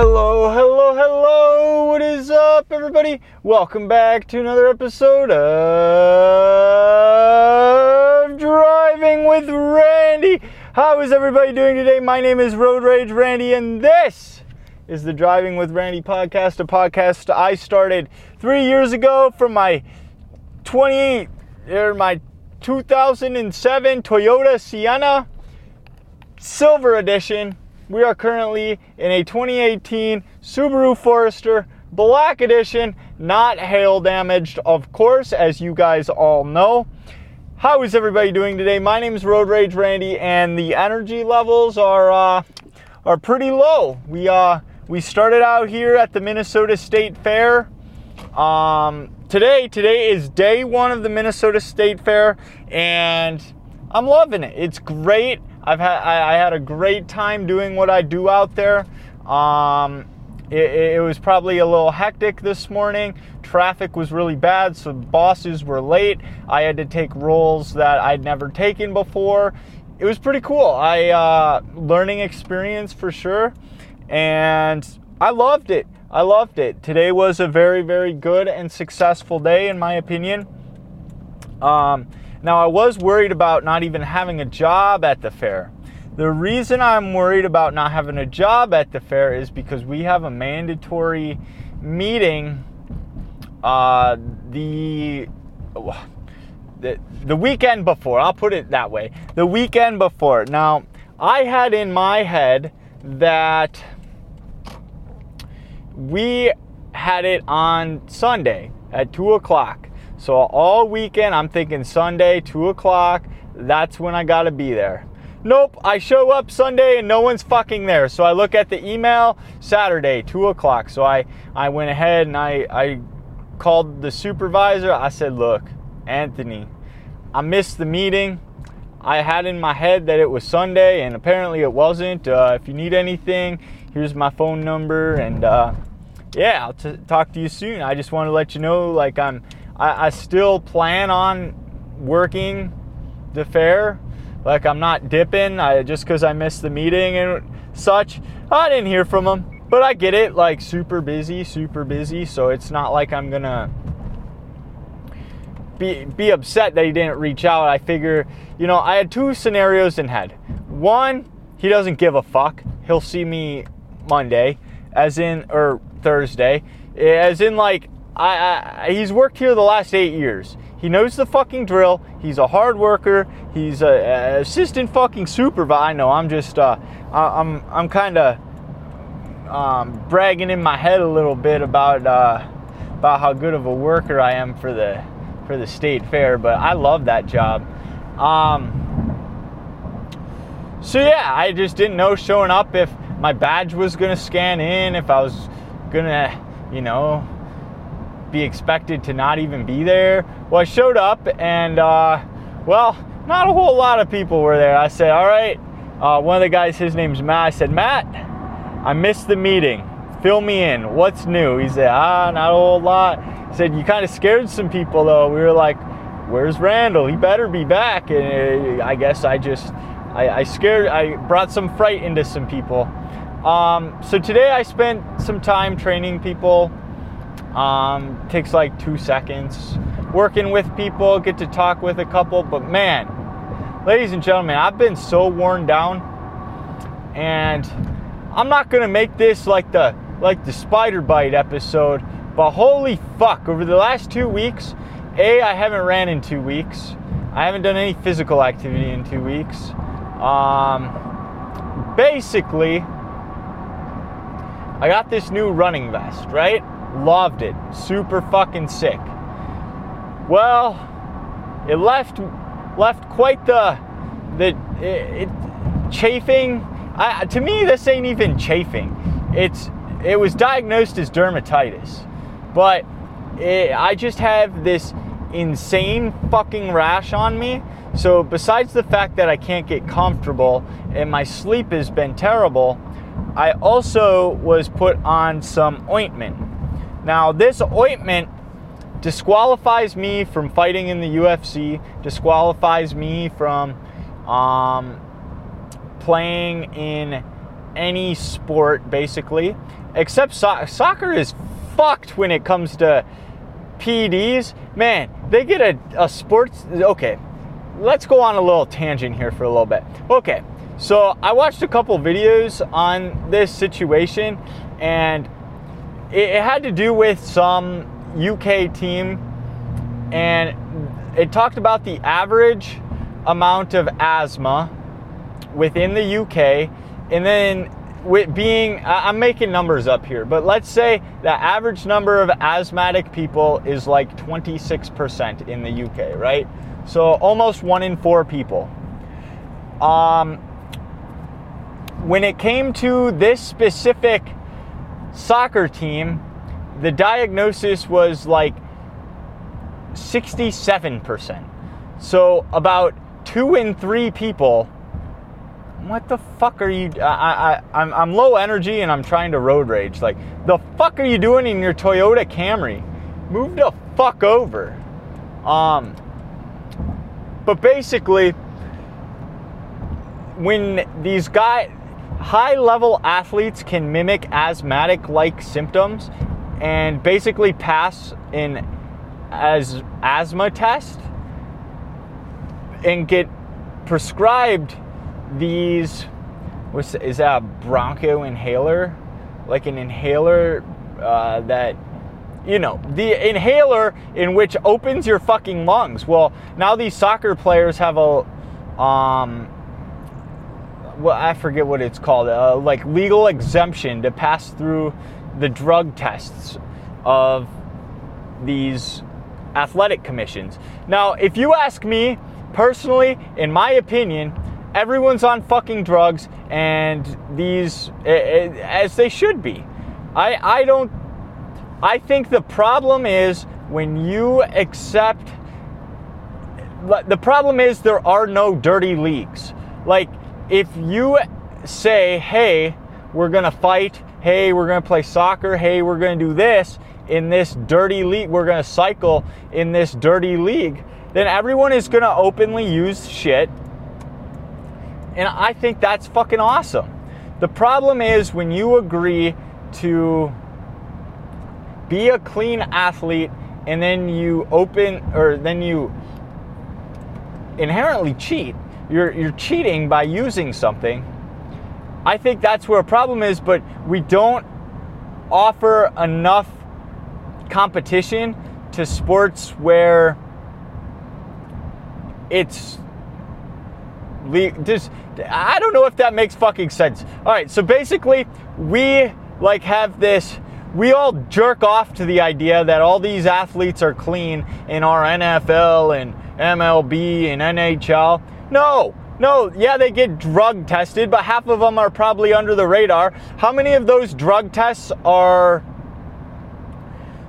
Hello, hello, hello. What is up, everybody? Welcome back to another episode of Driving with Randy. How is everybody doing today? My name is Road Rage Randy, and this is the Driving with Randy podcast, a podcast I started three years ago from my 28 or my 2007 Toyota Sienna Silver Edition we are currently in a 2018 Subaru Forester Black Edition, not hail damaged, of course, as you guys all know. How is everybody doing today? My name is Road Rage Randy, and the energy levels are uh, are pretty low. We uh, we started out here at the Minnesota State Fair. Um, today, today is day one of the Minnesota State Fair, and I'm loving it. It's great. I've had I, I had a great time doing what I do out there. Um, it, it, was probably a little hectic this morning. Traffic was really bad, so bosses were late. I had to take roles that I'd never taken before. It was pretty cool. I uh, learning experience for sure, and I loved it. I loved it. Today was a very, very good and successful day, in my opinion. Um, now, I was worried about not even having a job at the fair. The reason I'm worried about not having a job at the fair is because we have a mandatory meeting uh, the, the the weekend before. I'll put it that way. The weekend before. Now, I had in my head that we had it on Sunday at two o'clock. So all weekend, I'm thinking Sunday, 2 o'clock, that's when I gotta be there. Nope, I show up Sunday and no one's fucking there. So I look at the email, Saturday, 2 o'clock. So I, I went ahead and I, I called the supervisor. I said, Look, Anthony, I missed the meeting. I had in my head that it was Sunday and apparently it wasn't. Uh, if you need anything, here's my phone number. And uh, yeah, I'll t- talk to you soon. I just want to let you know, like, I'm I, I still plan on working the fair. Like I'm not dipping I, just because I missed the meeting and such. I didn't hear from him, but I get it. Like super busy, super busy. So it's not like I'm gonna be be upset that he didn't reach out. I figure, you know, I had two scenarios in head. One, he doesn't give a fuck. He'll see me Monday, as in or Thursday, as in like I, I, he's worked here the last eight years. He knows the fucking drill. He's a hard worker. He's a, a assistant fucking supervisor. I know. I'm just. Uh, I, I'm. I'm kind of um, bragging in my head a little bit about uh, about how good of a worker I am for the for the state fair. But I love that job. Um, so yeah, I just didn't know showing up if my badge was gonna scan in, if I was gonna, you know, be expected to not even be there. Well, I showed up and, uh, well, not a whole lot of people were there. I said, all right. Uh, one of the guys, his name's Matt. I said, Matt, I missed the meeting. Fill me in. What's new? He said, ah, not a whole lot. He said, you kind of scared some people though. We were like, where's Randall? He better be back. And uh, I guess I just, I, I scared, I brought some fright into some people. Um, so today I spent some time training people um, takes like two seconds. Working with people, get to talk with a couple, but man, ladies and gentlemen, I've been so worn down, and I'm not gonna make this like the like the spider bite episode, but holy fuck! Over the last two weeks, a I haven't ran in two weeks. I haven't done any physical activity in two weeks. Um, basically, I got this new running vest, right? Loved it. Super fucking sick. Well, it left left quite the the it, it chafing. I, to me, this ain't even chafing. It's it was diagnosed as dermatitis, but it, I just have this insane fucking rash on me. So besides the fact that I can't get comfortable and my sleep has been terrible, I also was put on some ointment now, this ointment disqualifies me from fighting in the UFC, disqualifies me from um, playing in any sport, basically. except so- soccer is fucked when it comes to PDs. Man, they get a, a sports. Okay, let's go on a little tangent here for a little bit. Okay, so I watched a couple videos on this situation, and it, it had to do with some UK team, and it talked about the average amount of asthma within the UK, and then with being, I'm making numbers up here, but let's say the average number of asthmatic people is like 26% in the UK, right? So almost one in four people. Um, when it came to this specific soccer team, the diagnosis was like 67%. So about two in three people. What the fuck are you? I, I, I'm, I'm low energy and I'm trying to road rage. Like, the fuck are you doing in your Toyota Camry? Move the fuck over. Um, but basically, when these guys, high level athletes can mimic asthmatic like symptoms and basically pass an as asthma test and get prescribed these what's is that a broncho inhaler? Like an inhaler uh, that you know the inhaler in which opens your fucking lungs. Well now these soccer players have a um well i forget what it's called uh, like legal exemption to pass through the drug tests of these athletic commissions. Now if you ask me personally in my opinion everyone's on fucking drugs and these as they should be. I i don't i think the problem is when you accept the problem is there are no dirty leagues. Like if you say hey we're going to fight hey we're going to play soccer hey we're going to do this in this dirty league we're going to cycle in this dirty league then everyone is going to openly use shit and I think that's fucking awesome. The problem is when you agree to be a clean athlete and then you open or then you inherently cheat. You're you're cheating by using something. I think that's where a problem is, but we don't offer enough competition to sports where it's just I don't know if that makes fucking sense. All right, so basically we like have this we all jerk off to the idea that all these athletes are clean in our NFL and MLB and NHL. No, no, yeah, they get drug tested, but half of them are probably under the radar. How many of those drug tests are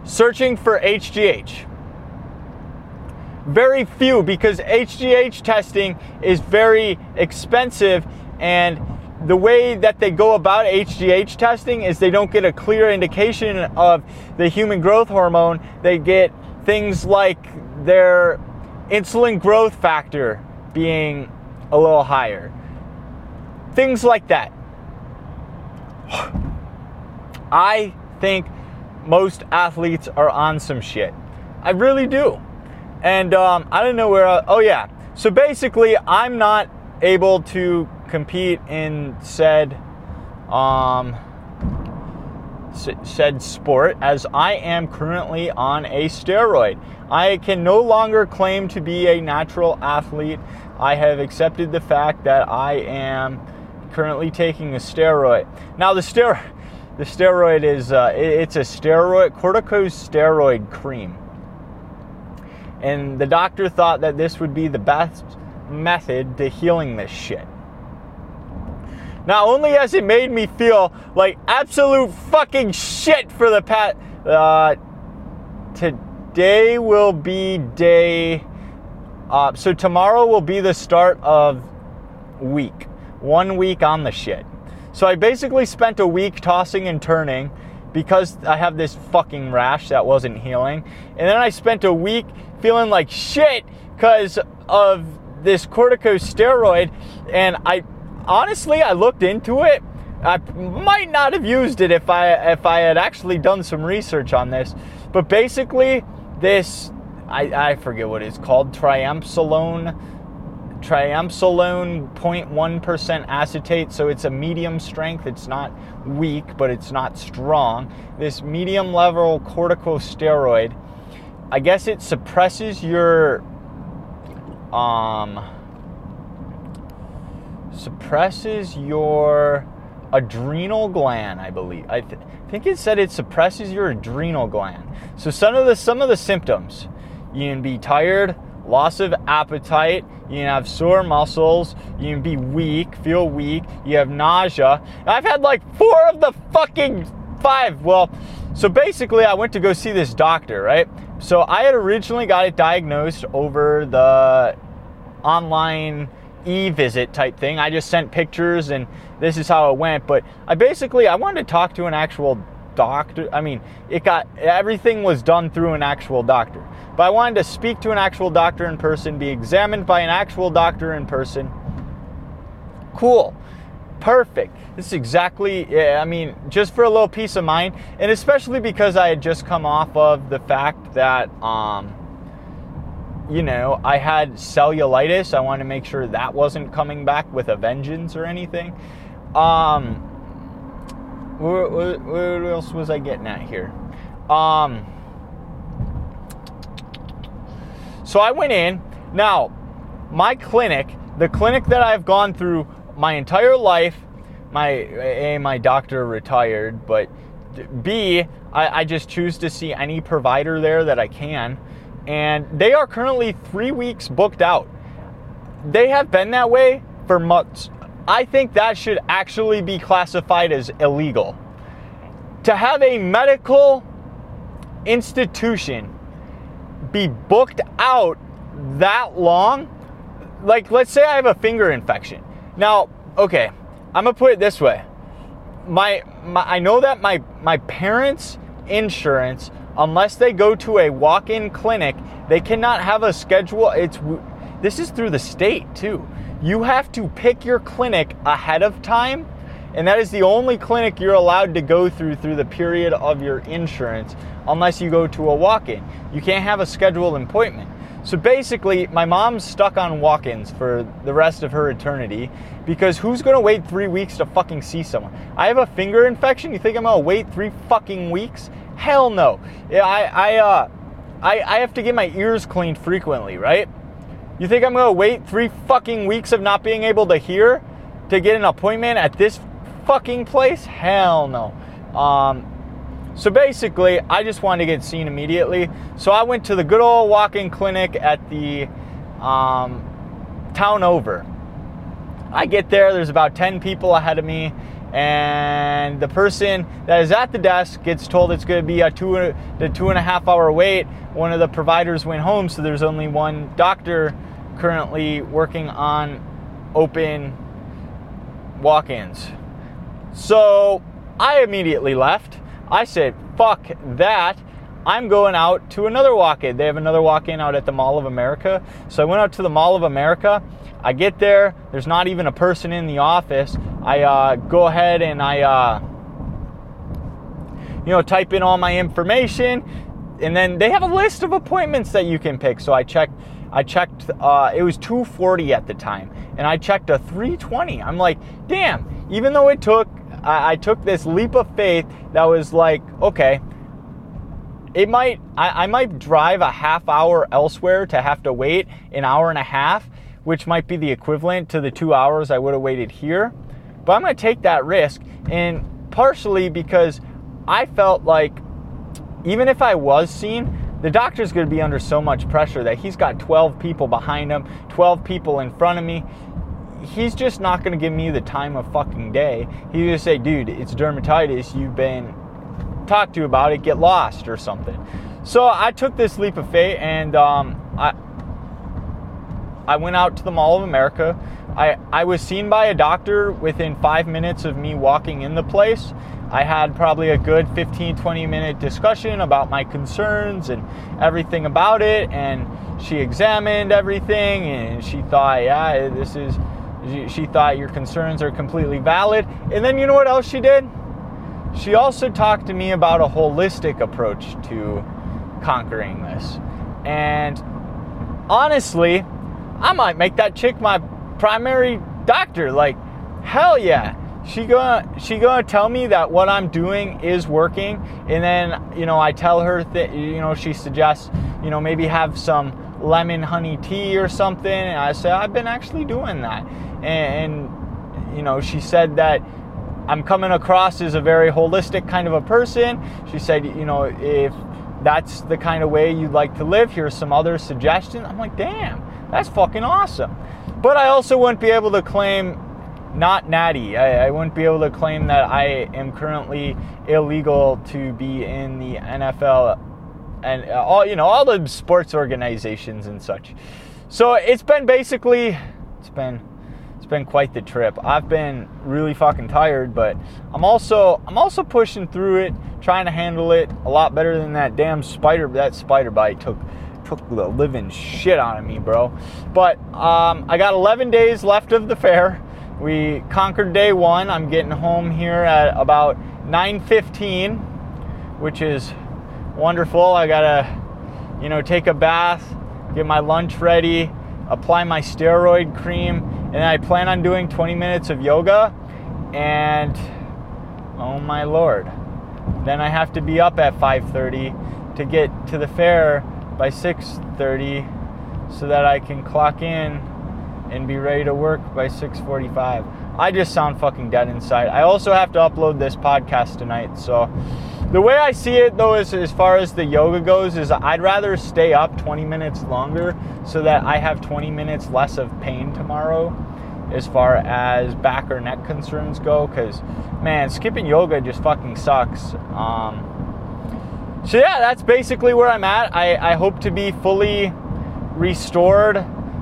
searching for HGH? Very few because HGH testing is very expensive and the way that they go about HGH testing is they don't get a clear indication of the human growth hormone. They get things like their insulin growth factor being a little higher. Things like that. I think most athletes are on some shit. I really do. And um, I don't know where. I, oh yeah. So basically, I'm not able to compete in said um, said sport as I am currently on a steroid. I can no longer claim to be a natural athlete. I have accepted the fact that I am currently taking a steroid. Now the steroid the steroid is uh, it's a steroid corticosteroid cream and the doctor thought that this would be the best method to healing this shit. Not only has it made me feel like absolute fucking shit for the past. Uh, today will be day. Uh, so tomorrow will be the start of week. One week on the shit. So I basically spent a week tossing and turning because I have this fucking rash that wasn't healing. And then I spent a week feeling like shit because of this corticosteroid. And I honestly, I looked into it. I might not have used it if I if I had actually done some research on this. But basically, this I, I forget what it's called, triamcinolone triamcinolone 0.1% acetate so it's a medium strength it's not weak but it's not strong this medium level corticosteroid i guess it suppresses your um suppresses your adrenal gland i believe i th- think it said it suppresses your adrenal gland so some of the some of the symptoms you can be tired loss of appetite, you can have sore muscles, you can be weak, feel weak, you have nausea. I've had like four of the fucking five. Well, so basically, I went to go see this doctor, right? So I had originally got it diagnosed over the online e-visit type thing. I just sent pictures and this is how it went. But I basically I wanted to talk to an actual doctor. I mean, it got everything was done through an actual doctor. But I wanted to speak to an actual doctor in person, be examined by an actual doctor in person. Cool. Perfect. This is exactly, I mean, just for a little peace of mind, and especially because I had just come off of the fact that, um, you know, I had cellulitis. I wanted to make sure that wasn't coming back with a vengeance or anything. Um, what, what, what else was I getting at here? Um, So I went in. Now, my clinic, the clinic that I've gone through my entire life, my A, my doctor retired, but B, I, I just choose to see any provider there that I can. And they are currently three weeks booked out. They have been that way for months. I think that should actually be classified as illegal. To have a medical institution be booked out that long, like let's say I have a finger infection. Now, okay, I'm gonna put it this way. My, my I know that my my parents' insurance, unless they go to a walk-in clinic, they cannot have a schedule. It's this is through the state too. You have to pick your clinic ahead of time and that is the only clinic you're allowed to go through through the period of your insurance unless you go to a walk-in. You can't have a scheduled appointment. So basically, my mom's stuck on walk-ins for the rest of her eternity because who's to wait 3 weeks to fucking see someone? I have a finger infection. You think I'm to wait 3 fucking weeks? Hell no. Yeah, I I uh I, I have to get my ears cleaned frequently, right? You think I'm gonna wait three fucking weeks of not being able to hear to get an appointment at this fucking place? Hell no. Um, so basically, I just wanted to get seen immediately. So I went to the good old walk-in clinic at the um, town over. I get there, there's about 10 people ahead of me, and the person that is at the desk gets told it's going to be a two, the two and a half hour wait. One of the providers went home, so there's only one doctor currently working on open walk-ins. So I immediately left. I said, fuck that. I'm going out to another walk in. They have another walk in out at the Mall of America. So I went out to the Mall of America. I get there, there's not even a person in the office. I uh, go ahead and I, uh, you know, type in all my information. And then they have a list of appointments that you can pick. So I checked. I checked. Uh, it was 240 at the time, and I checked a 320. I'm like, damn. Even though it took I, I took this leap of faith that was like, okay, it might I, I, might drive a half hour elsewhere to have to wait an hour and a half which might be the equivalent to the two hours i would have waited here but i'm going to take that risk and partially because i felt like even if i was seen the doctor's going to be under so much pressure that he's got 12 people behind him 12 people in front of me he's just not going to give me the time of fucking day. He's going to say, dude, it's dermatitis. You've been talked to about it. Get lost or something. So I took this leap of faith and um, I I went out to the Mall of America. I, I was seen by a doctor within five minutes of me walking in the place. I had probably a good 15, 20 minute discussion about my concerns and everything about it. And she examined everything and she thought, yeah, this is She, she thought your concerns are completely valid. And then you know what else she did? She also talked to me about a holistic approach to conquering this. And honestly, I might make that chick my primary doctor. Like, hell yeah. She gonna she gonna tell me that what I'm doing is working, and then you know I tell her that you know she suggests you know maybe have some lemon honey tea or something, and I say I've been actually doing that, and, and you know she said that I'm coming across as a very holistic kind of a person. She said you know if that's the kind of way you'd like to live, here's some other suggestions. I'm like, damn, that's fucking awesome. But I also wouldn't be able to claim not natty. I, I, wouldn't be able to claim that I am currently illegal to be in the NFL and uh, all you know all the sports organizations and such. So it's been basically it's been it's been quite the trip. I've been really fucking tired, but I'm also I'm also pushing through it, trying to handle it a lot better than that damn spider that spider bite took took the living shit out of me, bro. But um, I got 11 days left of the fair. We conquered day one. I'm getting home here at about 9:15, which is wonderful. I gotta, you know, take a bath, get my lunch ready, apply my steroid cream, and I plan on doing 20 minutes of yoga. And oh my lord, then I have to be up at 5:30 to get to the fair by 6:30 so that I can clock in and be ready to work by 6:45. I just sound fucking dead inside. I also have to upload this podcast tonight, so the way I see it though is as far as the yoga goes is I'd rather stay up 20 minutes longer so that I have 20 minutes less of pain tomorrow as far as back or neck concerns go cuz man, skipping yoga just fucking sucks. Um, so yeah, that's basically where I'm at. I, I hope to be fully restored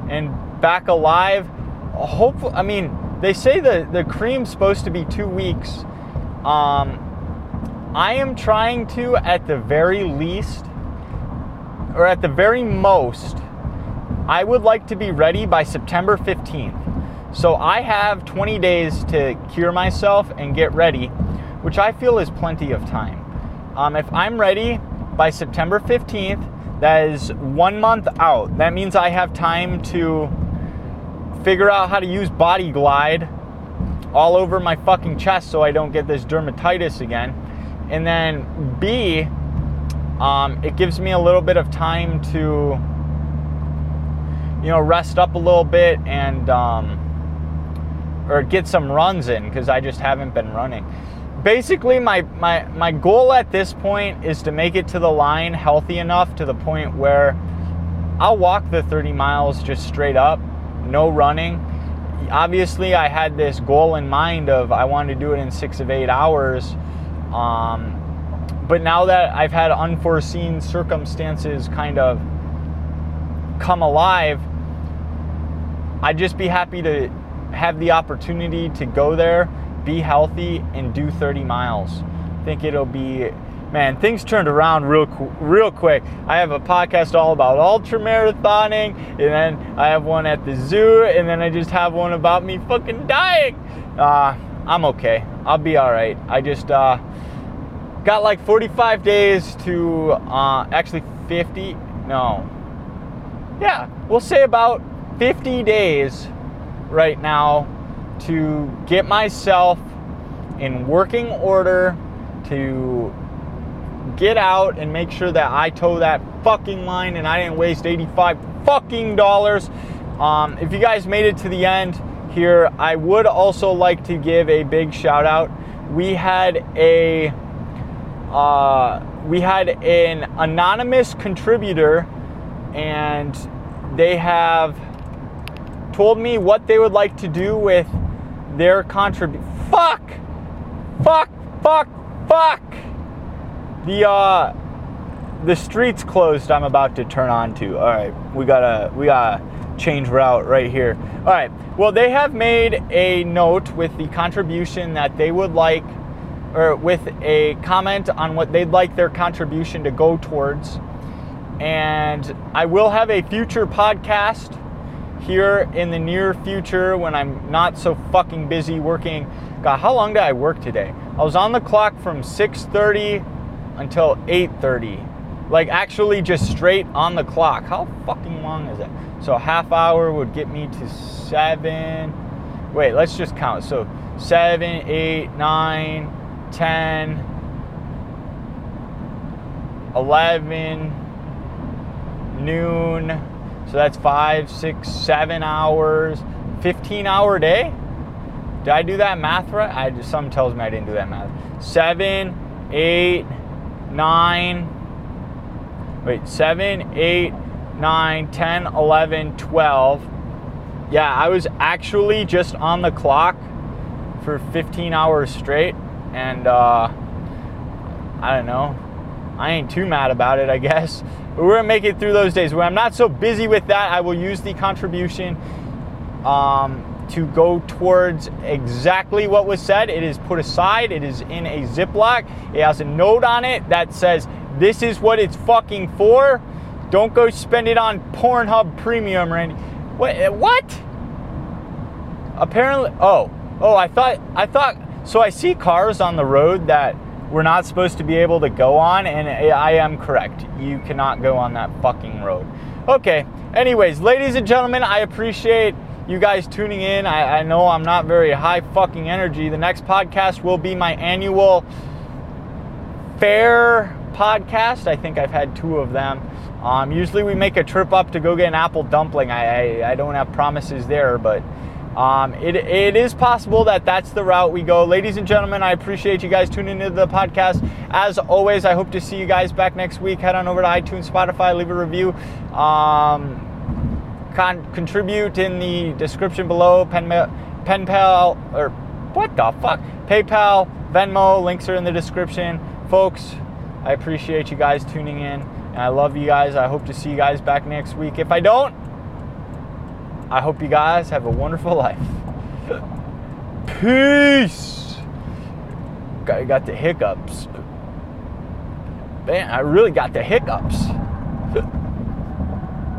and back alive. Hopefully, I mean, they say the the cream's supposed to be two weeks. Um, I am trying to, at the very least, or at the very most, I would like to be ready by September 15th. So I have 20 days to cure myself and get ready, which I feel is plenty of time. Um, if I'm ready by September 15th, that is one month out. That means I have time to figure out how to use Body Glide all over my fucking chest so I don't get this dermatitis again. And then B, um, it gives me a little bit of time to, you know, rest up a little bit and, um, or get some runs in because I just haven't been running. Basically, my, my, my goal at this point is to make it to the line healthy enough to the point where I'll walk the 30 miles just straight up no running. Obviously, I had this goal in mind of I wanted to do it in six of eight hours. Um, but now that I've had unforeseen circumstances kind of come alive, I'd just be happy to have the opportunity to go there, be healthy, and do 30 miles. I think it'll be man, things turned around real real quick. I have a podcast all about ultra marathoning, and then I have one at the zoo, and then I just have one about me fucking dying. Uh, I'm okay. I'll be all right. I just uh, got like 45 days to uh, actually 50. No. Yeah, we'll say about 50 days right now to get myself in working order to get out and make sure that I toe that fucking line and I didn't waste 85 fucking dollars. Um, if you guys made it to the end here, I would also like to give a big shout out. We had a uh, we had an anonymous contributor, and they have told me what they would like to do with their contribute. Fuck! Fuck! Fuck! Fuck! The uh the street's closed I'm about to turn on to. Alright, we gotta we gotta change route right here. Alright, well they have made a note with the contribution that they would like or with a comment on what they'd like their contribution to go towards. And I will have a future podcast here in the near future when I'm not so fucking busy working. God, how long did I work today? I was on the clock from 6:30 until 8:30. Like actually just straight on the clock. How fucking long is that? So a half hour would get me to 7 Wait, let's just count. So 7, 8, 9, 10 11 noon so that's five six seven hours 15 hour day? Did i do that math right? I just some tells me i didn't do that math. Seven eight nine wait seven eight nine ten eleven twelve. Yeah i was actually just on the clock for 15 hours straight and uh i don't know. I ain't too mad about it, I guess. But we're gonna make it through those days. When I'm not so busy with that, I will use the contribution um, to go towards exactly what was said. It is put aside, it is in a Ziploc. It has a note on it that says, This is what it's fucking for. Don't go spend it on Pornhub Premium, Randy. What? What? Apparently, oh, oh, I thought, I thought, so I see cars on the road that we're not supposed to be able to go on, and I am correct. You cannot go on that fucking road. Okay, anyways, ladies and gentlemen, I appreciate you guys tuning in. I, I know I'm not very high fucking energy. The next podcast will be my annual fair podcast. I think I've had two of them. Um, usually we make a trip up to go get an apple dumpling. I, I, I don't have promises there, but um, it, it is possible that that's the route we go. Ladies and gentlemen, I appreciate you guys tuning into the podcast. As always, I hope to see you guys back next week. Head on over to iTunes, Spotify, leave a review. Um, con- contribute in the description below. Pen, PenPal, or what the fuck? PayPal, Venmo, links are in the description. Folks, I appreciate you guys tuning in. And I love you guys. I hope to see you guys back next week. If I don't, I hope you guys have a wonderful life. Peace. Got, got the hiccups. Man, I really got the hiccups.